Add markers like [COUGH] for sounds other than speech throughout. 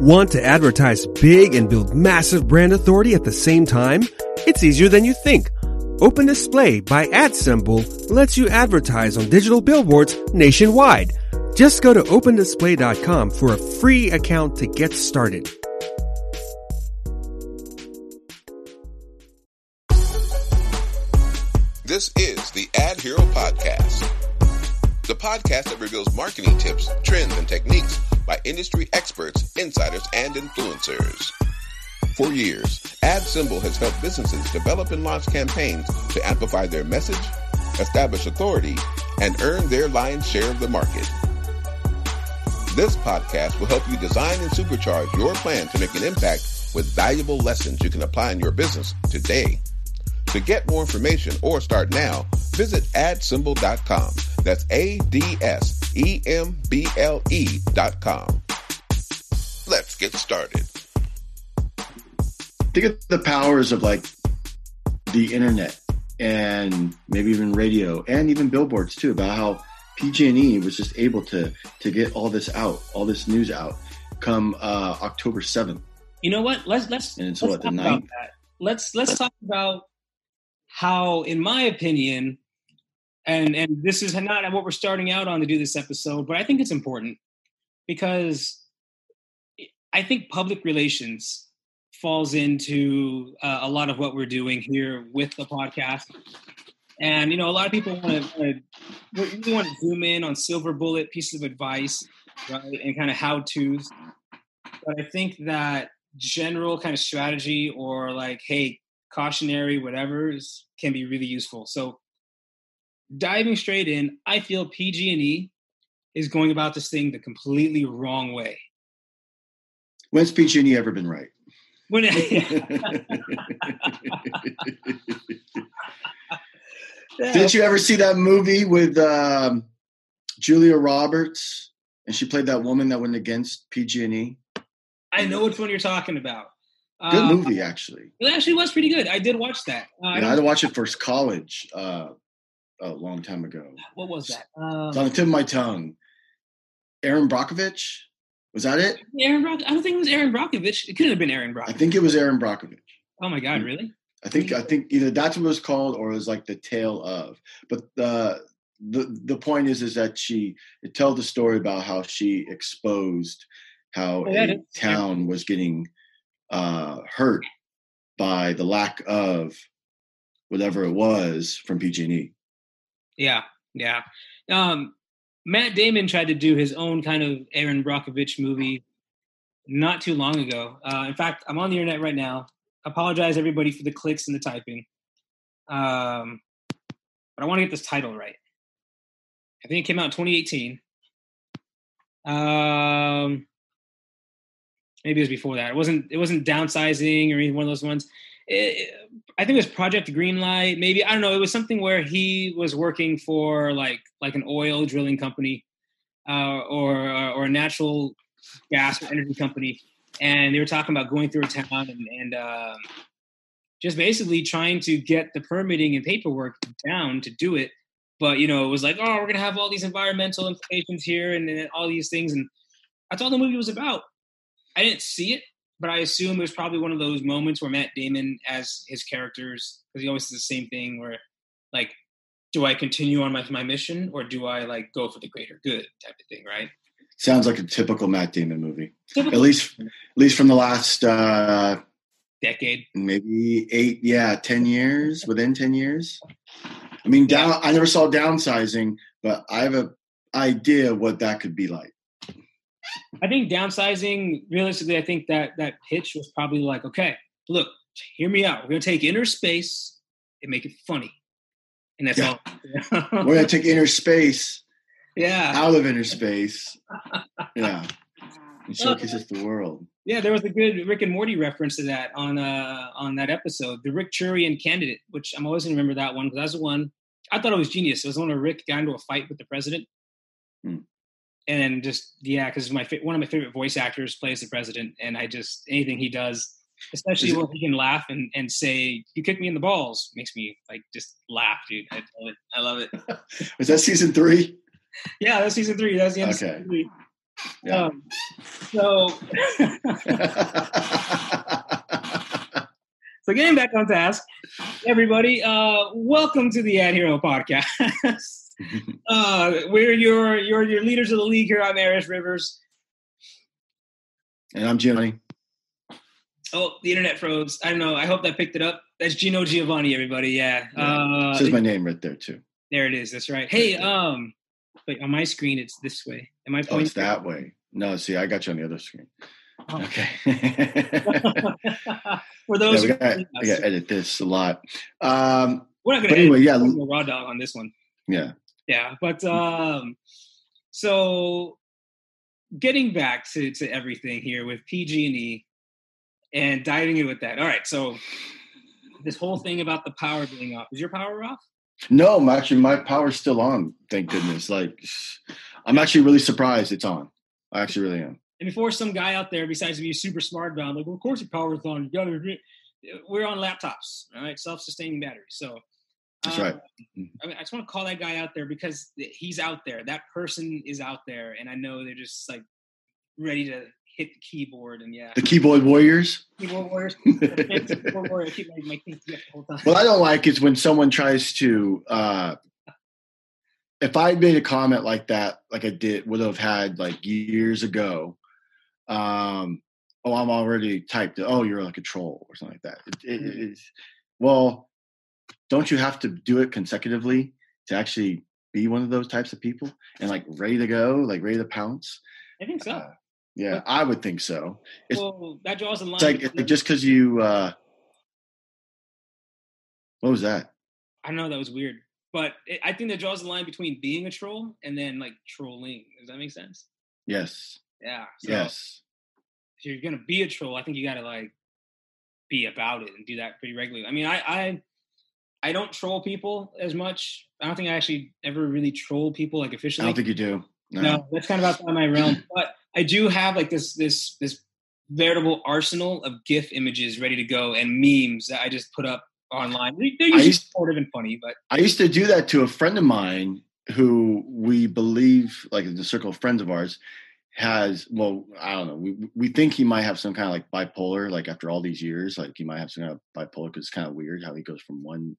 Want to advertise big and build massive brand authority at the same time? It's easier than you think. Open Display by AdSemble lets you advertise on digital billboards nationwide. Just go to opendisplay.com for a free account to get started. This is the Ad Hero Podcast, the podcast that reveals marketing tips, trends, and techniques by industry experts, insiders, and influencers. For years, AdSemble has helped businesses develop and launch campaigns to amplify their message, establish authority, and earn their lion's share of the market. This podcast will help you design and supercharge your plan to make an impact with valuable lessons you can apply in your business today. To get more information or start now, visit adsemble.com. That's A D S E M B L E.com. Let's get started. Think of the powers of like the internet and maybe even radio and even billboards too about how PG&E was just able to to get all this out, all this news out come uh, October 7th. You know what? Let's let's And it's let's what, the talk about that. Let's let's talk about how, in my opinion, and and this is not what we're starting out on to do this episode, but I think it's important because I think public relations falls into uh, a lot of what we're doing here with the podcast. And you know, a lot of people want to want to zoom in on silver bullet pieces of advice, right, and kind of how tos. But I think that general kind of strategy or like, hey, cautionary, whatever, is, can be really useful. So, diving straight in, I feel PG&E is going about this thing the completely wrong way. When's PG&E ever been right? When [LAUGHS] [LAUGHS] Did you ever see that movie with um, Julia Roberts and she played that woman that went against PG&E? I know which one you're talking about. Good Uh, movie actually. It actually was pretty good. I did watch that. Uh, I Yeah, I don't- had to watch it for college uh, a long time ago. what was that? It's Um, on the tip of my tongue. Erin Brockovich? Was that it? Erin Brock. I don't think it was Erin Brockovich. It couldn't have been Erin Brock. I think it was Erin Brockovich. oh my god, really? I think I think either that's what it was called or it was like the tale of. But uh, the the point is is that she it tells the story about how she exposed how Oh, a town was getting uh, hurt by the lack of whatever it was from PG&E. Yeah, yeah. Um, Matt Damon tried to do his own kind of Erin Brockovich movie not too long ago. Uh, in fact, I'm on the internet right now. Apologize everybody for the clicks and the typing. Um, but I want to get this title right. I think it came out in 2018. Um, maybe it was before that. It wasn't. It wasn't downsizing or any one of those ones. It, I think it was Project Greenlight. Maybe I don't know. It was something where he was working for like like an oil drilling company, uh, or or a natural gas or energy company, and they were talking about going through a town and, and um, just basically trying to get the permitting and paperwork down to do it. But you know, it was like, oh, we're gonna have all these environmental implications here and, and all these things, and that's all the movie was about. I didn't see it, but I assume it was probably one of those moments where Matt Damon, as his characters, because he always does the same thing, where like, do I continue on my my mission or do I like go for the greater good type of thing, right? Sounds like a typical Matt Damon movie. At least at least from the last uh, decade. maybe eight, yeah, ten years. Within ten years. I mean, down. I never saw downsizing, but I have a idea what that could be like. I think downsizing, realistically, I think that that pitch was probably like, okay, look, hear me out. We're gonna take Innerspace and make it funny, and that's Yeah. all. [LAUGHS] We're gonna take Innerspace yeah, out of Innerspace. [LAUGHS] Yeah, and showcase it the world. yeah. There was a good Rick and Morty reference to that on uh on that episode, the Rick Churian candidate, which I'm always gonna remember that one because that's the one I thought it was genius. It was one where Rick got into a fight with the president. Hmm. And just yeah, because my one of my favorite voice actors plays the president, and I just anything he does, especially when he can laugh and, and say "you kicked me in the balls," makes me like just laugh, dude. I love it. I love it. [LAUGHS] Was that season three? Yeah, that's season three. That's the end of Okay. season three. Yeah. Um, so, [LAUGHS] so getting back on task, everybody, uh, welcome to the Ad Hero podcast. [LAUGHS] uh, we're your, your, your leaders of the league here. I'm Arish Rivers. and I'm Jimmy. Oh, the internet froze. I don't know. I hope that picked it up. That's Geno Giovanni, everybody. Yeah. Yeah. Uh, Says my name right there too. there it is. That's right. Hey, um, but on my screen, it's this way. Am I Oh, it's that way. No, see, I got you on the other screen. Oh. Okay. [LAUGHS] [LAUGHS] For yeah, those we got, we got to edit this a lot. Um, we're not going to anyway, yeah, raw dog on this one. yeah. Yeah, but um, so getting back to to everything here with PG and E and diving in with that. All right, so this whole thing about the power being off is your power off? No, I'm actually my power's still on. Thank goodness. [SIGHS] Like, I'm actually really surprised it's on. I actually really am. And before some guy out there decides to be super smart about, it, like, well, of course your power's on. You gotta. We're on laptops, all right, self-sustaining batteries. So That's um, right. I mean, I just want to call that guy out there because he's out there. That person is out there, and I know they're just like ready to hit the keyboard. And yeah, The keyboard warriors. keyboard warriors. [LAUGHS] keyboard warrior. I keep my, my thing the whole time. What I don't like is when someone tries to. uh If I made a comment like that, like I did, would have had like years ago. Um, oh, I'm already typed. Oh, you're like a troll or something like that. It, it, it's well, don't you have to do it consecutively to actually be one of those types of people and like ready to go, like ready to pounce? I think so. Uh, yeah, I would think so. it's- well, that draws the line. It's like, it's like just because you. uh What was that? I know that was weird, but it, I think that draws the line between being a troll and then like trolling. Does that make sense? Yes. Yeah. So Yes. if you're gonna be a troll, I think you gotta like be about it and do that pretty regularly. I mean, I I I don't troll people as much. I don't think I actually ever really troll people like officially. I don't think you do. No. no, that's kind of outside my realm. [CLEARS THROAT] But I do have like this this this veritable arsenal of GIF images ready to go and memes that I just put up online. They- They're usually used- supportive and funny, but I used to do that to a friend of mine who we believe, like in the circle of friends of ours, has well, I don't know. We we think he might have some kind of like bipolar. Like after all these years, like he might have some kind of bipolar because it's kind of weird how he goes from one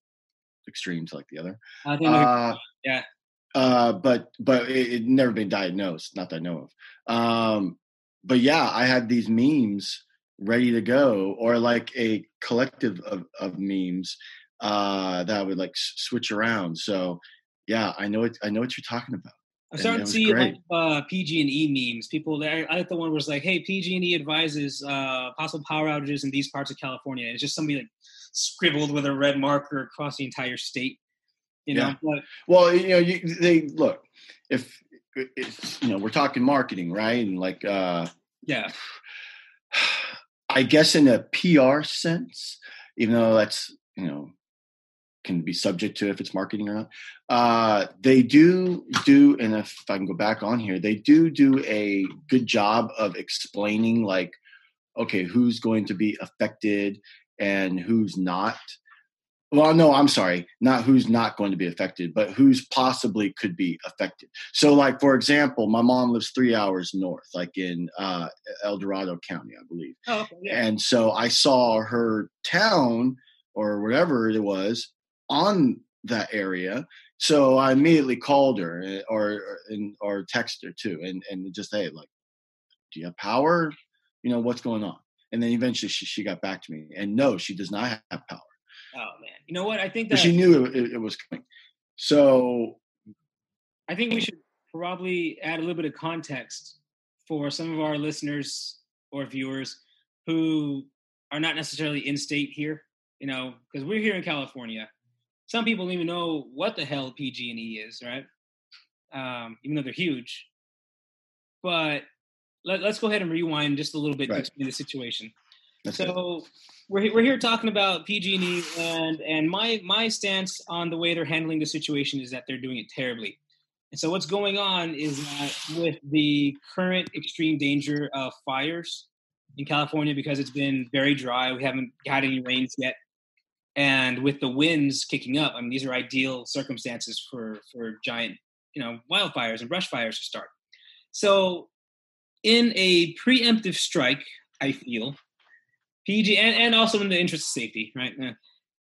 extreme to like the other. I think Uh, [LAUGHS] yeah. Uh, but but it, it never been diagnosed, not that I know of. Um, but yeah, I had these memes ready to go, or like a collective of, of memes uh, that would like s- switch around. So yeah, I know it. I know what you're talking about. I'm starting to was see like uh, PG and E memes. People, I, I like the one where it's like, "Hey, PG and E advises uh, possible power outages in these parts of California." It's just somebody like scribbled with a red marker across the entire state. You know, Yeah. but Well, you know, you, they look if it's you know we're talking marketing, right? And like uh, yeah, [SIGHS] I guess in a PR sense, even though that's you know can be subject to if it's marketing or not. Uh, they do do, and if I can go back on here, they do do a good job of explaining like, okay, who's going to be affected and who's not. Well, no, I'm sorry, not who's not going to be affected, but who's possibly could be affected. So, like for example, my mom lives three hours north, like in uh, El Dorado County, I believe. oh, okay, yeah. And so I saw her town or whatever it was on that area. So I immediately called her eh, or or, or texted her too, and and just hey, like, do you have power? You know what's going on? And then eventually she, she got back to me, and no, she does not have power, Oh man, you know what? I think but that she knew it, it, it was coming. So I think we should probably add a little bit of context for some of our listeners or viewers who are not necessarily in state here. You know, because we're here in California. Some people don't even know what the hell PG&E is, right? Um, even though they're huge. But let, us go ahead and rewind just a little bit to Right. explain the situation. that's it. So we're we're here talking about PG&E, and and my my stance on the way they're handling the situation is that they're doing it terribly. And so what's going on is that with the current extreme danger of fires in California because it's been very dry, we haven't had any rains yet, and with the winds kicking up, I mean these are ideal circumstances for for giant you know wildfires and brush fires to start. So in a preemptive strike, I feel PG and, and also in the interest of safety, right?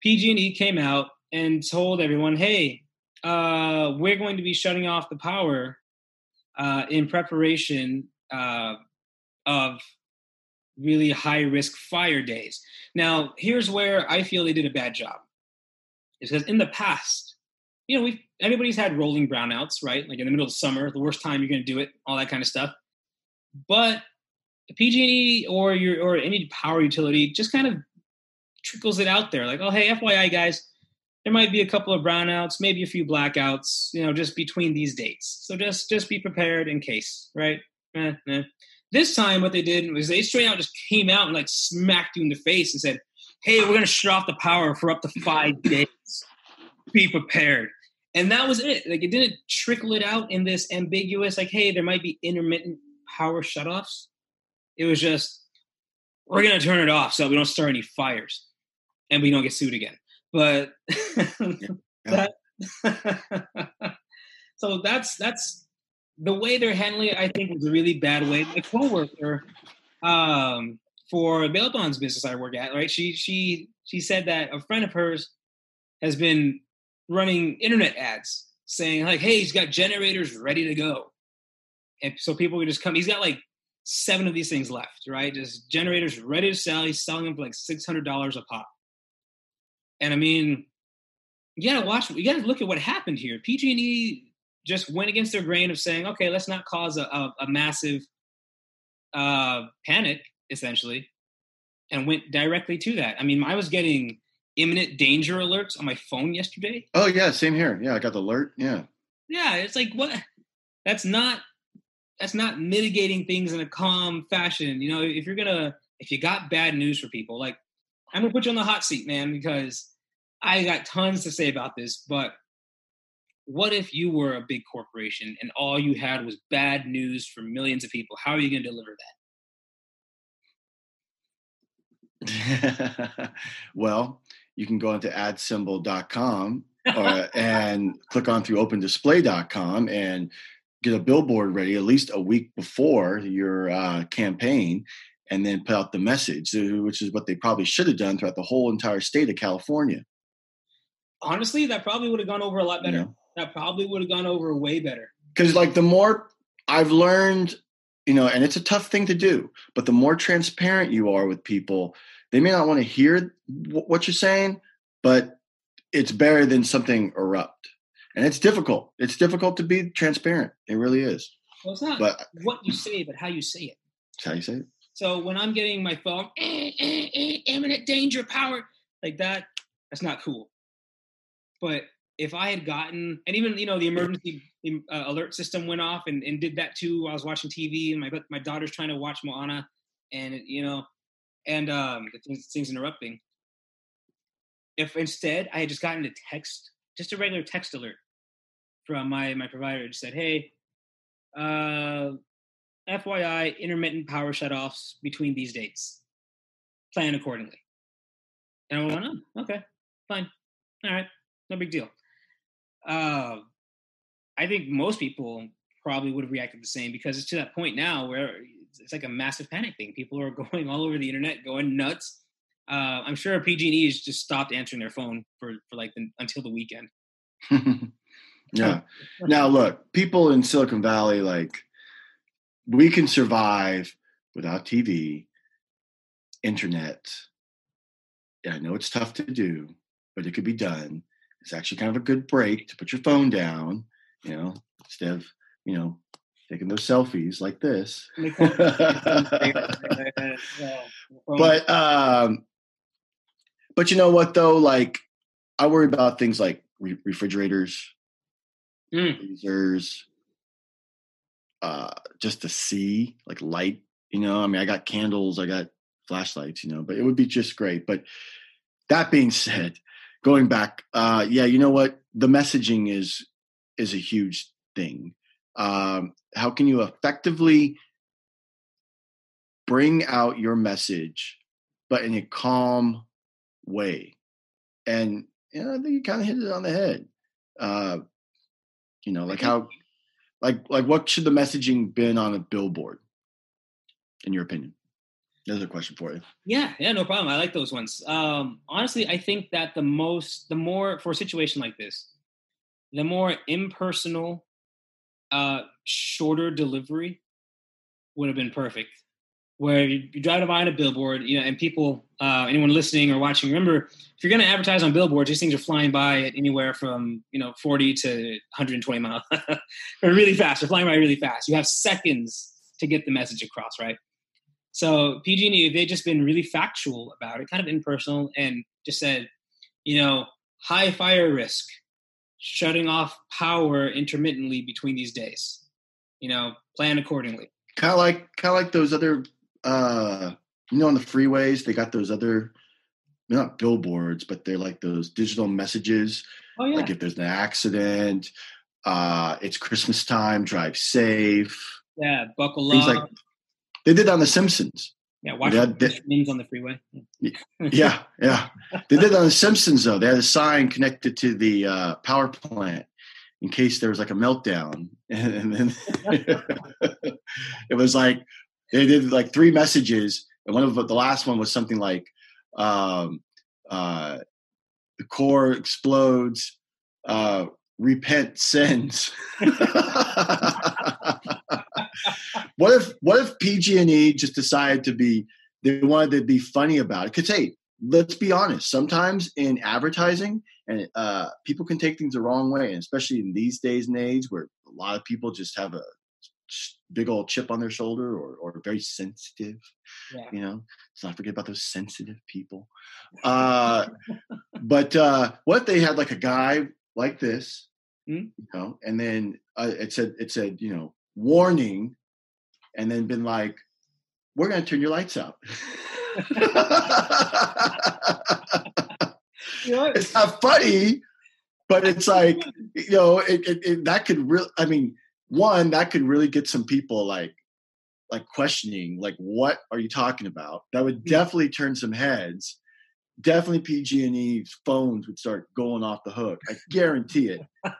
PG&E came out and told everyone, "Hey, uh, we're going to be shutting off the power uh, in preparation uh, of really high risk fire days." Now, here's where I feel they did a bad job, is because in the past, you know, we everybody's had rolling brownouts, right? Like in the middle of summer, the worst time you're going to do it, all that kind of stuff. But PG&E or your or any power utility just kind of trickles it out there, like, oh hey, FYI guys, there might be a couple of brownouts, maybe a few blackouts, you know, just between these dates. So just just be prepared in case, right? Eh, eh. This time, what they did was they straight out just came out and like smacked you in the face and said, "Hey, we're gonna shut off the power for up to five [LAUGHS] days. Be prepared." And that was it. Like it didn't trickle it out in this ambiguous, like, "Hey, there might be intermittent power shutoffs." It was just, "We're gonna turn it off so we don't start any fires, and we don't get sued again." But [LAUGHS] yeah. that, [LAUGHS] so that's that's the way they're handling it. I think is a really bad way. My coworker um, for bail bonds business I work at, right? She she she said that a friend of hers has been running internet ads saying like, "Hey, he's got generators ready to go," and so people would just come. He's got like seven of these things left, right? Just generators ready to sell. He's selling them for like six hundred dollars a pop. And I mean, you gotta watch. You gotta look at what happened here. PG&E just went against their grain of saying, "Okay, let's not cause a, a, a massive uh, panic," essentially, and went directly to that. I mean, I was getting imminent danger alerts on my phone yesterday. Oh yeah, same here. Yeah, I got the alert. Yeah. Yeah, it's like what? That's not that's not mitigating things in a calm fashion. You know, if you're gonna if you got bad news for people, like I'm gonna put you on the hot seat, man, because I got tons to say about this, but what if you were a big corporation and all you had was bad news for millions of people? How are you to deliver that? [LAUGHS] well, you can go onto adsemble.com uh, and click on through opendisplay.com and get a billboard ready at least a week before your uh, campaign and then put out the message, uh, which is what they probably should have done throughout the whole entire state of California honestly, that probably would have gone over a lot better. Yeah. That probably would have gone over way better. Because like the more I've learned, you know, and it's a tough thing to do, but the more transparent you are with people, they may not want to hear what you're saying, but it's better than something erupt. And it's difficult. It's difficult to be transparent. It really is. Well, it's not but, what you say, but how you say it. how you say it. So when I'm getting my phone, eh, eh, eh, imminent danger, power, like that, that's not cool. But if I had gotten, and even you know, the emergency uh, alert system went off and, and did that too. I was watching TV, and my my daughter's trying to watch Moana, and it, you know, and um, the things, things interrupting. If instead I had just gotten a text, just a regular text alert from my my provider, just said, "Hey, uh, FYI, intermittent power shutoffs between these dates. Plan accordingly." And I went, "Oh, okay, fine, all right." no big deal. Uh, I think most people probably would have reacted the same because it's to that point now where it's like a massive panic thing. People are [LAUGHS] going all over the internet, going nuts. Uh, I'm sure PG&E has just stopped answering their phone for for like the, until the weekend. [LAUGHS] yeah. now look, people in Silicon Valley, like we can survive without TV, internet. Yeah, I know it's tough to do, but it could be done it's actually kind of a good break to put your phone down, you know, instead of, you know, taking those selfies like this. [LAUGHS] but um but you know what though, like I worry about things like re- refrigerators, mm. freezers, uh just to see like light, you know. I mean, I got candles, I got flashlights, you know, but it would be just great. But that being said, going back, uh, yeah, you know what? The messaging is is a huge thing. Um, how can you effectively bring out your message, but in a calm way? And you know, I think you kind of hit it on the head. Uh, you know, like how, like like what should the messaging been on a billboard? in your opinion? There's a question for you. Yeah, yeah, no problem. I like those ones. Um, honestly, I think that the most, the more for a situation like this, the more impersonal, uh, shorter delivery would have been perfect. Where you, you drive by on a billboard, you know, and people, uh, anyone listening or watching, remember, if you're going to advertise on billboards, these things are flying by at anywhere from you know 40 to 120 miles, [LAUGHS] or really fast. They're flying by really fast. You have seconds to get the message across, right? So PG&E, they'd just been really factual about it, kind of impersonal, and just said, you know, high fire risk, shutting off power intermittently between these days. You know, plan accordingly. Kind of like, kind of like those other, uh, you know, on the freeways, they got those other, not billboards, but they're like those digital messages. Oh yeah. Like if there's an accident, uh, it's Christmas time, drive safe. Yeah, buckle Things up. like they did on The Simpsons. yeah, watch yeah, the they- on the freeway. Yeah, yeah. They did on The [LAUGHS] Simpsons though. They had a sign connected to the uh, power plant in case there was like a meltdown, [LAUGHS] and, then [LAUGHS] it was like they did like three messages, and one of the, last one was something like, um, uh, "The core explodes." Uh, repent sins. [LAUGHS] what if what if PG&E just decided to be they wanted to be funny about it? Because hey, let's be honest. Sometimes in advertising, and uh, people can take things the wrong way, and especially in these days and age where a lot of people just have a big old chip on their shoulder or, or very sensitive. Yeah. You know, let's not forget about those sensitive people. Uh, [LAUGHS] but uh, what they had like a guy like this, Hmm? you know, and then uh, it said it said you know warning, and then been like, we're going to turn your lights out. [LAUGHS] You know it's not funny, but it's [LAUGHS] like you know it, it, it that could really. I mean, one that could really get some people like like questioning like what are you talking about? That would definitely turn some heads. Definitely pg&e's phones would start going off the hook i guarantee it. [LAUGHS]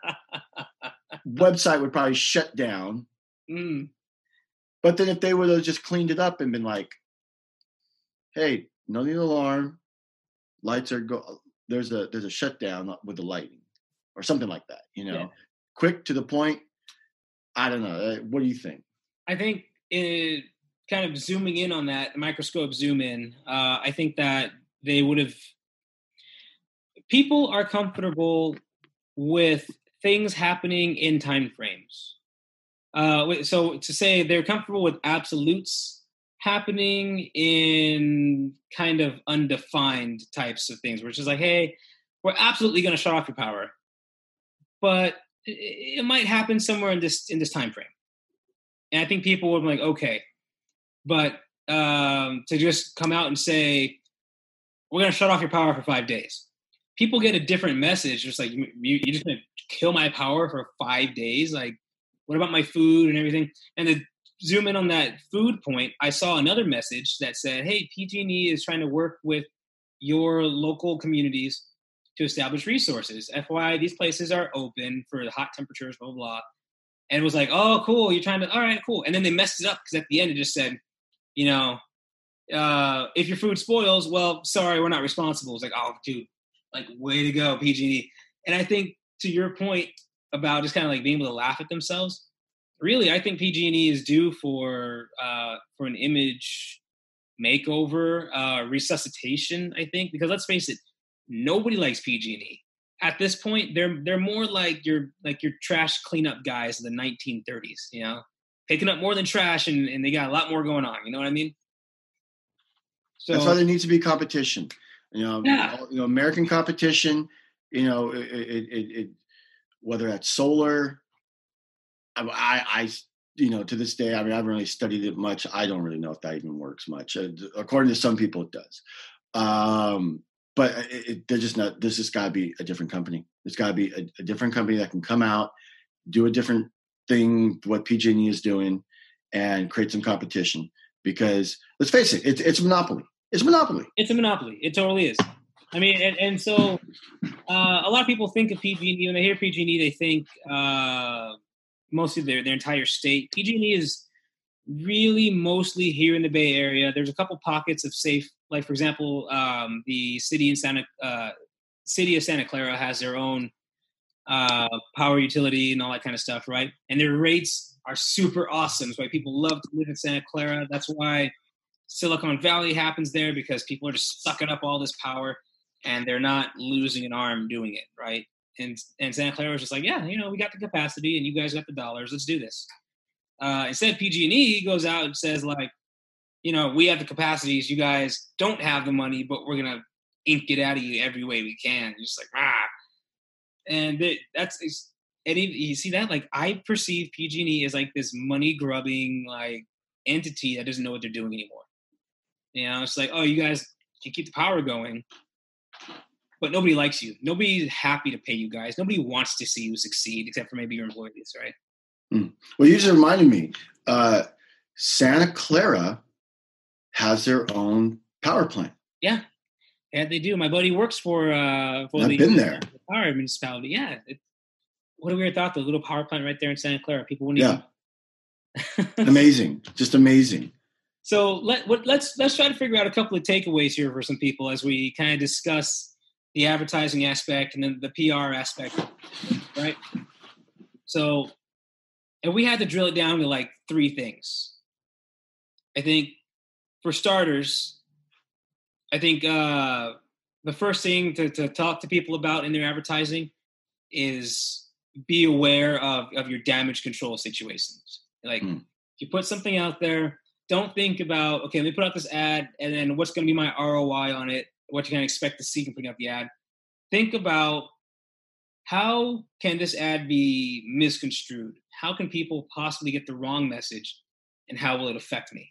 Website would probably shut down. Mm, but then if they would have just cleaned it up and been like hey no need alarm. Lights are go there's a there's a shutdown with the lighting or something like that you know? Yeah. quick to the point i don't know Uh, what do you think I think it, kind of zooming in on that microscope zoom in. Uh, I think that they would have. People are comfortable with things happening in time frames. Uh, so to say they're comfortable with absolutes happening in kind of undefined types of things, which is like, hey, we're absolutely going to shut off your power, but it, might happen somewhere in this in this time frame. And I think people would be like, okay, but um, to just come out and say we're going to shut off your power for five days, people get a different message. Just like you, you, you're just going to kill my power for five days. Like, what about my food and everything? And to zoom in on that food point, I saw another message that said, "Hey, PG&E is trying to work with your local communities to establish resources. FYI, these places are open for the hot temperatures, blah blah." blah. And was like, "Oh, cool! You're trying to, all right, cool." And then they messed it up because at the end it just said, "You know, uh, if your food spoils, well, sorry, we're not responsible." It's like, "Oh, dude, like way to go, PG&E." And I think to your point about just kind of like being able to laugh at themselves, really, I think PG&E is due for uh, for an image makeover, uh, resuscitation. I think because let's face it, nobody likes PG&E. At this point, they're they're more like your like your trash cleanup guys of the 1930s. You know, picking up more than trash, and, and they got a lot more going on. You know what I mean? So That's why there needs to be competition. You know, Yeah. you know, American competition. You know, it, it, it, it whether that's solar. I, I, I, you know, to this day, I mean, I haven't really studied it much. I don't really know if that even works much. Uh, according to some people, it does. Um, but it, it, they're just not. This just got to be a different company. It's got to be a, a different company that can come out, do a different thing, what PG&E is doing, and create some competition. Because let's face it, it's it's a monopoly. It's a monopoly. it's a monopoly. It totally is. I mean, and, and so uh, a lot of people think of PG&E when they hear PG&E, they think uh, mostly their their entire state. PG&E is really mostly here in the Bay Area. There's a couple pockets of safe, like for example, um, the city in Santa uh, city of Santa Clara has their own uh, power utility and all that kind of stuff, right? And their rates are super awesome. That's why people love to live in Santa Clara. That's why Silicon Valley happens there because people are just sucking up all this power and they're not losing an arm doing it, right? And and Santa Clara was just like, yeah, you know, we got the capacity and you guys got the dollars. Let's do this. Uh, instead, PG&E goes out and says like, you know, we have the capacities. You guys don't have the money, but we're gonna ink it out of you every way we can. Just like ah, and it, that's and you see that like I perceive PG&E as like this money grubbing like entity that doesn't know what they're doing anymore. You know, it's like oh, you guys can keep the power going, but nobody likes you. Nobody's happy to pay you guys. Nobody wants to see you succeed, except for maybe your employees, right? Mm. Well, you just reminded me. Uh, Santa Clara has their own power plant. Yeah, yeah, they do. My buddy works for uh for I've the, been there. the power municipality. Yeah, it, what a weird thought. The little power plant right there in Santa Clara. People wouldn't Yeah, even. [LAUGHS] amazing, just amazing. So let what, let's let's try to figure out a couple of takeaways here for some people as we kind of discuss the advertising aspect and then the PR aspect, right? So, if we had to drill it down to like three things, I think for starters, I think uh, the first thing to, to talk to people about in their advertising is be aware of, of your damage control situations. Like, if you put something out there, don't think about, okay, let me put out this ad and then what's going to be my ROI on it, what you can expect to see from putting out the ad. Think about how can this ad be misconstrued? How can people possibly get the wrong message and how will it affect me?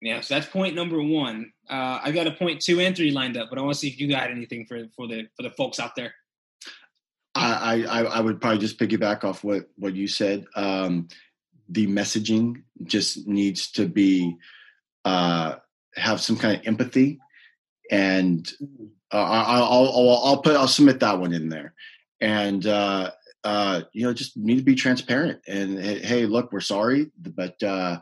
Yeah, so that's point number one. Uh, I got a point two and three lined up, but I want to see if you got anything for for the for the folks out there. I, I I would probably just piggyback off what what you said. Um, the messaging just needs to be uh, have some kind of empathy, and uh, I- I'll, I'll I'll put I'll submit that one in there, and uh, uh, you know just need to be transparent and hey, look, we're sorry, but uh,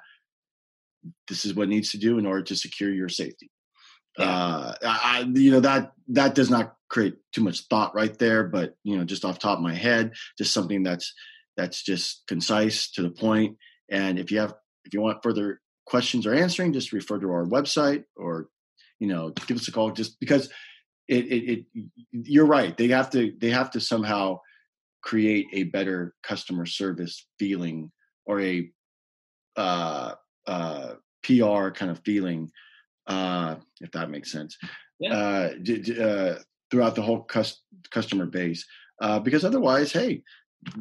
this is what needs to do in order to secure your safety. Uh, I, I- you know that that does not create too much thought right there, but you know, just off the top of my head, just something that's that's just concise to the point. And if you have if you want further questions or answering, just refer to our website or you know give us a call. Just because it it, it you're right, they have to they have to somehow create a better customer service feeling or a uh, uh, PR kind of feeling, uh, if that makes sense. Yeah. Uh, d- d- uh, throughout the whole cus- customer base, uh, because otherwise, hey,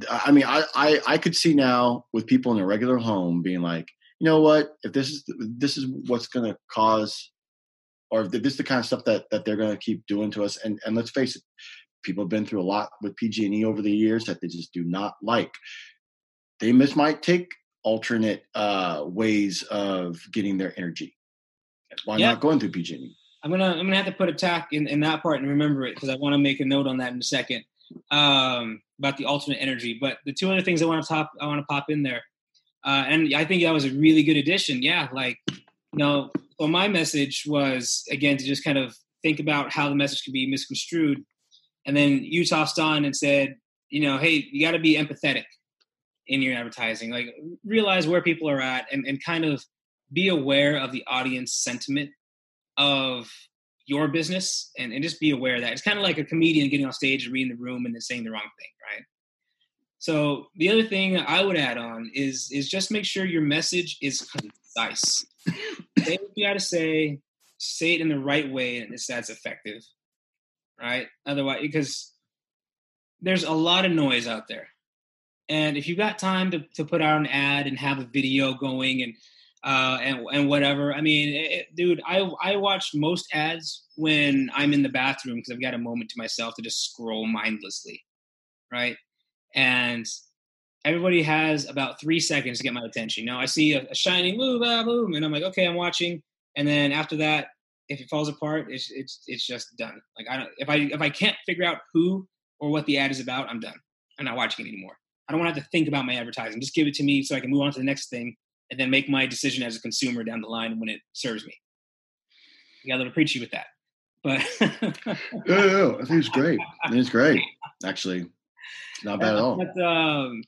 I mean, I, I I could see now with people in a regular home being like, you know what, if this is this is what's going to cause, or this is the kind of stuff that that they're going to keep doing to us, and and let's face it, people have been through a lot with PG&E over the years that they just do not like. They just might take alternate uh, ways of getting their energy. Why Yeah. not going through PG&E? I'm gonna I'm gonna have to put a tack in, in that part and remember it because I want to make a note on that in a second um, about the alternate energy. But the two other things I want to top I want to pop in there, uh, and I think that was a really good addition. Yeah, like know, so my message was again to just kind of think about how the message could be misconstrued, and then you tossed on and said, you know, hey, you got to be empathetic in your advertising. Like realize where people are at and, and kind of be aware of the audience sentiment of your business and, and just be aware of that. It's kind of like a comedian getting on stage and reading the room and then saying the wrong thing, right? So the other thing I would add on is is just make sure your message is concise. say what you gotta say, say it in the right way and it's that's effective. Right? Otherwise because there's a lot of noise out there. And if you've got time to, to put out an ad and have a video going and uh, and and whatever. I mean, it, dude, I I watch most ads when I'm in the bathroom because I've got a moment to myself to just scroll mindlessly, right? And everybody has about three seconds to get my attention. Now I see a, a shining move, ah, boom, and I'm like, okay, I'm watching. And then after that, if it falls apart, it's it's it's just done. Like I don't if I if I can't figure out who or what the ad is about, I'm done. I'm not watching it anymore. I don't want to have to think about my advertising. Just give it to me so I can move on to the next thing and then make my decision as a consumer down the line when it serves me. You got a little preachy with that, but [LAUGHS] yeah, yeah, I think it's great. I think it's great, actually. Not [LAUGHS] bad at all. But, um,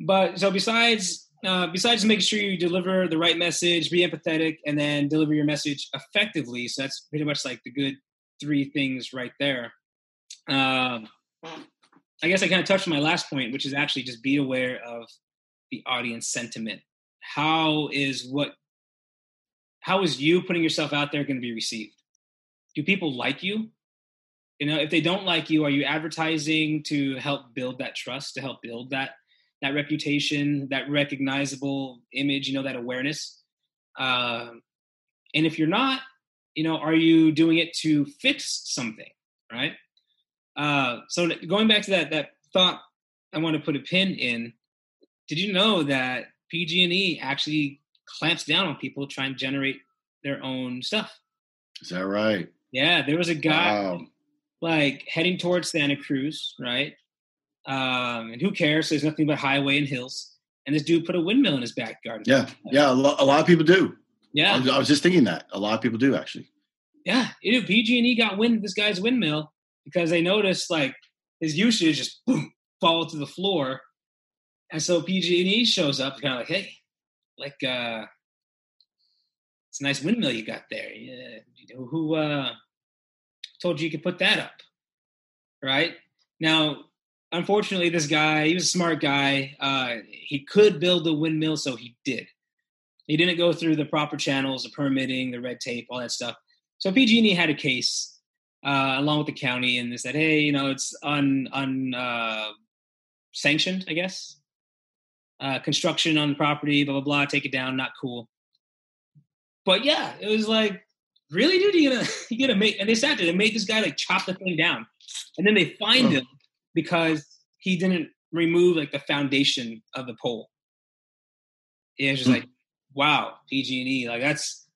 but so besides uh, besides making sure you deliver the right message, be empathetic, and then deliver your message effectively. So that's pretty much like the good three things right there. Um, I guess I kind of touched on my last point, which is actually just be aware of the audience sentiment. How is what? How is you putting yourself out there going to be received? Do people like you? You know, if they don't like you, are you advertising to help build that trust, to help build that that reputation, that recognizable image, you know, that awareness? Um, and if you're not, you know, are you doing it to fix something, right? Uh, so going back to that that thought, I want to put a pin in. Did you know that PG&E actually clamps down on people trying to generate their own stuff? Is that right? Yeah, there was a guy wow. like heading towards Santa Cruz, right? Um, and who cares? There's nothing but highway and hills. And this dude put a windmill in his backyard. Yeah, yeah, a, lo- a lot of people do. Yeah, I was, I was, just thinking that a lot of people do actually. Yeah, you know, PG&E got wind this guy's windmill, because they noticed like his usage just boom fall to the floor, and so PG&E shows up kind of like, hey, like uh, it's a nice windmill you got there. Yeah, who uh, told you you could put that up? Right now, unfortunately, this guy he was a smart guy. Uh, he could build a windmill, so he did. He didn't go through the proper channels, the permitting, the red tape, all that stuff. So PG&E had a case uh, along with the county, and they said, "Hey, you know, it's un un uh, sanctioned, I guess. Uh, construction on the property, blah blah blah. Take it down, not cool." But yeah, it was like, really, dude, you gonna [LAUGHS] you gonna make? And they sat there, they made this guy like chop the thing down, and then they fined oh. him because he didn't remove like the foundation of the pole. Yeah, it's just mm. like, wow, PG&E, like that's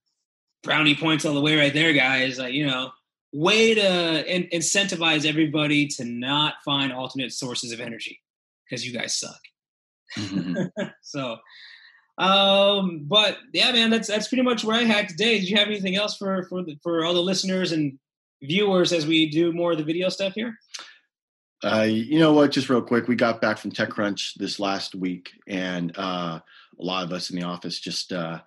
brownie points all the way right there, guys. Like, you know, way to in- incentivize everybody to not find alternate sources of energy because you guys suck. Mm-hmm. [LAUGHS] so, um, but yeah, man, that's that's pretty much where I had today. Did you have anything else for for the, for all the listeners and viewers as we do more of the video stuff here? Uh, you know what? Just real quick, we got back from TechCrunch this last week, and uh, a lot of us in the office just uh,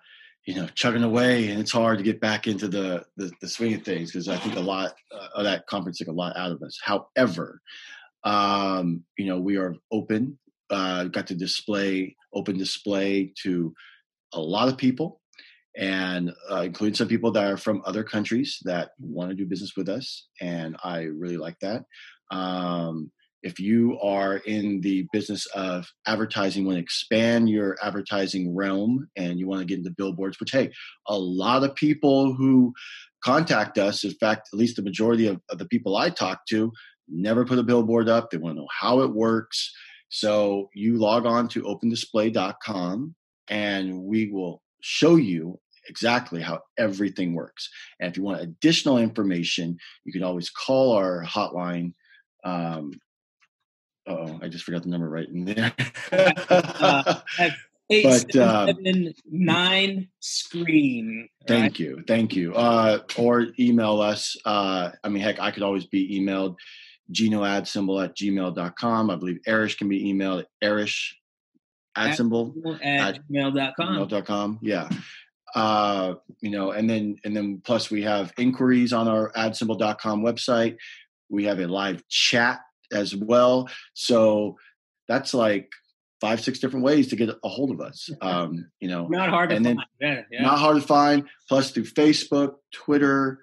you know chugging away and it's hard to get back into the the, the swing of things because i think a lot uh, of that conference took a lot out of us however um, you know we are open uh, got to display open display to a lot of people and uh, including some people that are from other countries that want to do business with us and i really like that um, if you are in the business of advertising, want to expand your advertising realm and you want to get into billboards, which, hey, a lot of people who contact us, in fact, at least the majority of, of the people I talk to, never put a billboard up. They want to know how it works. So you log on to opendisplay.com and we will show you exactly how everything works. And if you want additional information, you can always call our hotline um, oh, I just forgot the number right in there. uh, [LAUGHS] eight, but uh, seven, nine screen. Right? Thank you, thank you. Uh, or email us. Uh, I mean, heck, I could always be emailed. Geno symbol at gmail.com. I believe Arish can be emailed at AdSemble at, at gmail.com. gmail.com. Yeah. Uh, you know, and then and then plus we have inquiries on our adsemble.com website. We have a live chat as well. So that's like five, six different ways to get a hold of us. Um, you know, not hard and to then, find. Yeah, yeah. Not hard to find. Plus through Facebook, Twitter,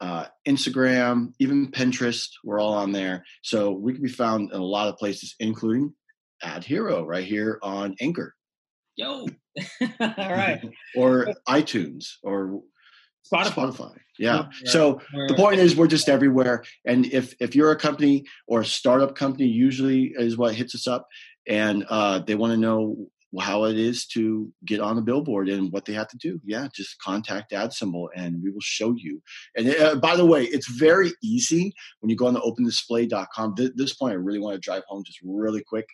uh, Instagram, even Pinterest, we're all on there. So we can be found in a lot of places, including Ad Hero right here on Anchor. Yo, [LAUGHS] [LAUGHS] all right. or iTunes or Spotify. Spotify. Yeah. yeah. So the point is, we're just everywhere. And if if you're a company or a startup company, usually is what hits us up, and uh, they want to know how it is to get on the billboard and what they have to do. Yeah, just contact AdSemble and we will show you. And uh, by the way, it's very easy when you go on the opendisplay.com. Th- this point, I really want to drive home just really quick.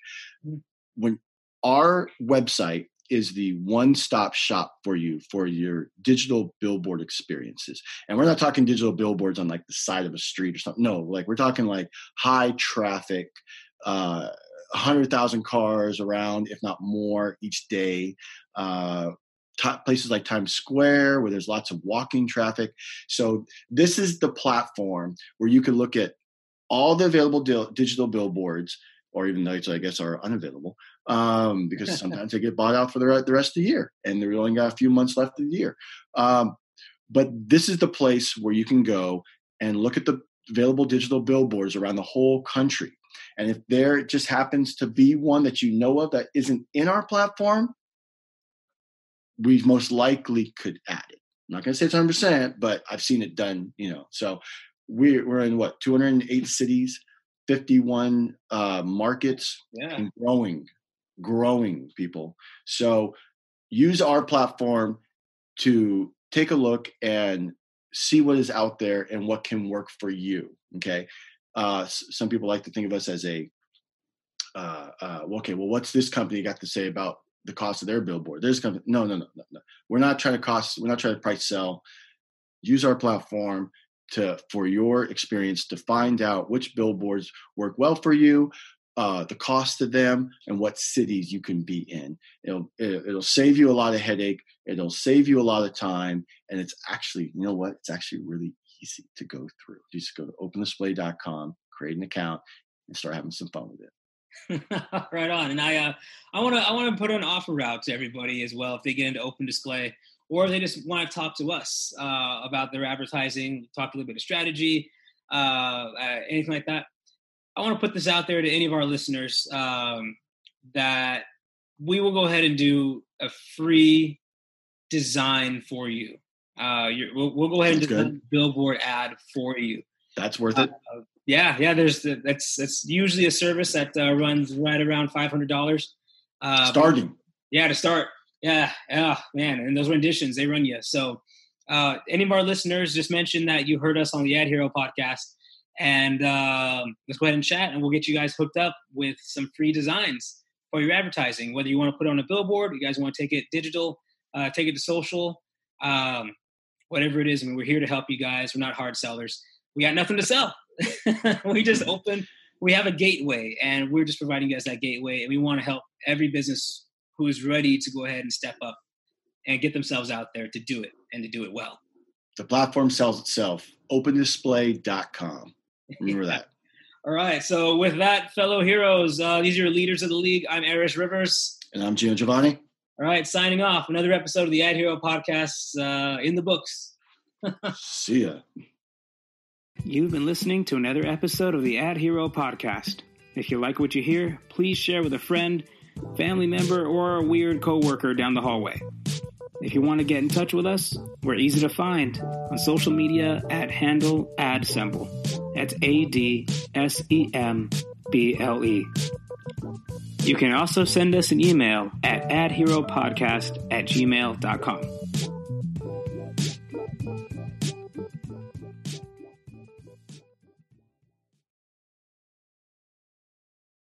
Mm. When our website is the one stop shop for you for your digital billboard experiences. And we're not talking digital billboards on like the side of a street or something. No, like we're talking like high traffic, uh, 100,000 cars around, if not more, each day. Uh, t- places like Times Square, where there's lots of walking traffic. So, this is the platform where you can look at all the available di- digital billboards, or even those I guess are unavailable, um, because sometimes they get bought out for the, the rest of the year, and they've only got a few months left of the year. Um, but this is the place where you can go and look at the available digital billboards around the whole country and if there just happens to be one that you know of that isn't in our platform, we most likely could add it. I'm not going to say it's 100%, but I've seen it done, you know. So we're, we're in what, 208 cities, 51 uh, markets, yeah. and growing, growing people. So use our platform to take a look and see what is out there and what can work for you. Okay uh, some people like to think of us as a uh, uh, okay, well, what's this company got to say about the cost of their billboard? There's company, no, no, no, no, no. We're not trying to cost. We're not trying to price sell. Use our platform to for your experience to find out which billboards work well for you, uh, the cost of them, and what cities you can be in. It'll it'll save you a lot of headache. It'll save you a lot of time, and it's actually you know what? It's actually really easy to go through. Just go to opendisplay.com, create an account, and start having some fun with it. [LAUGHS] right on. And I, uh, I want to, I want to put an offer out to everybody as well if they get into Open Display, or if they just want to talk to us uh, about their advertising, talk a little bit of strategy, uh, uh anything like that. I want to put this out there to any of our listeners um, that we will go ahead and do a free design for you. Uh, we'll, we'll, go ahead that's and do a billboard ad for you. That's worth it. Uh, yeah, yeah. There's the, that's that's usually a service that uh, runs right around five hundred dollars. Uh, Starting. Yeah, to start. Yeah, yeah, man. And those renditions they run you. So, uh, any of our listeners, just mention that you heard us on the Ad Hero podcast, and um, let's go ahead and chat, and we'll get you guys hooked up with some free designs for your advertising. Whether you want to put it on a billboard, you guys want to take it digital, uh, take it to social. Um, whatever it is. I mean, we're here to help you guys. We're not hard sellers. We got nothing to sell. [LAUGHS] we just open. We have a gateway, and we're just providing you guys that gateway. And we want to help every business who is ready to go ahead and step up and get themselves out there to do it and to do it well. The platform sells itself. OpenDisplay.com. Remember that. All right. So with that, fellow heroes, uh, these are your leaders of the league. I'm Arish Rivers. And I'm Gio Giovanni. All right, signing off. Another episode of the Ad Hero podcast uh, in the books. [LAUGHS] See ya. You've been listening to another episode of the Ad Hero podcast. If you like what you hear, please share with a friend, family member, or a weird coworker down the hallway. If you want to get in touch with us, we're easy to find on social media at handle adsemble. That's A D S E M B L E. You can also send us an email at adheropodcast at gmail.com.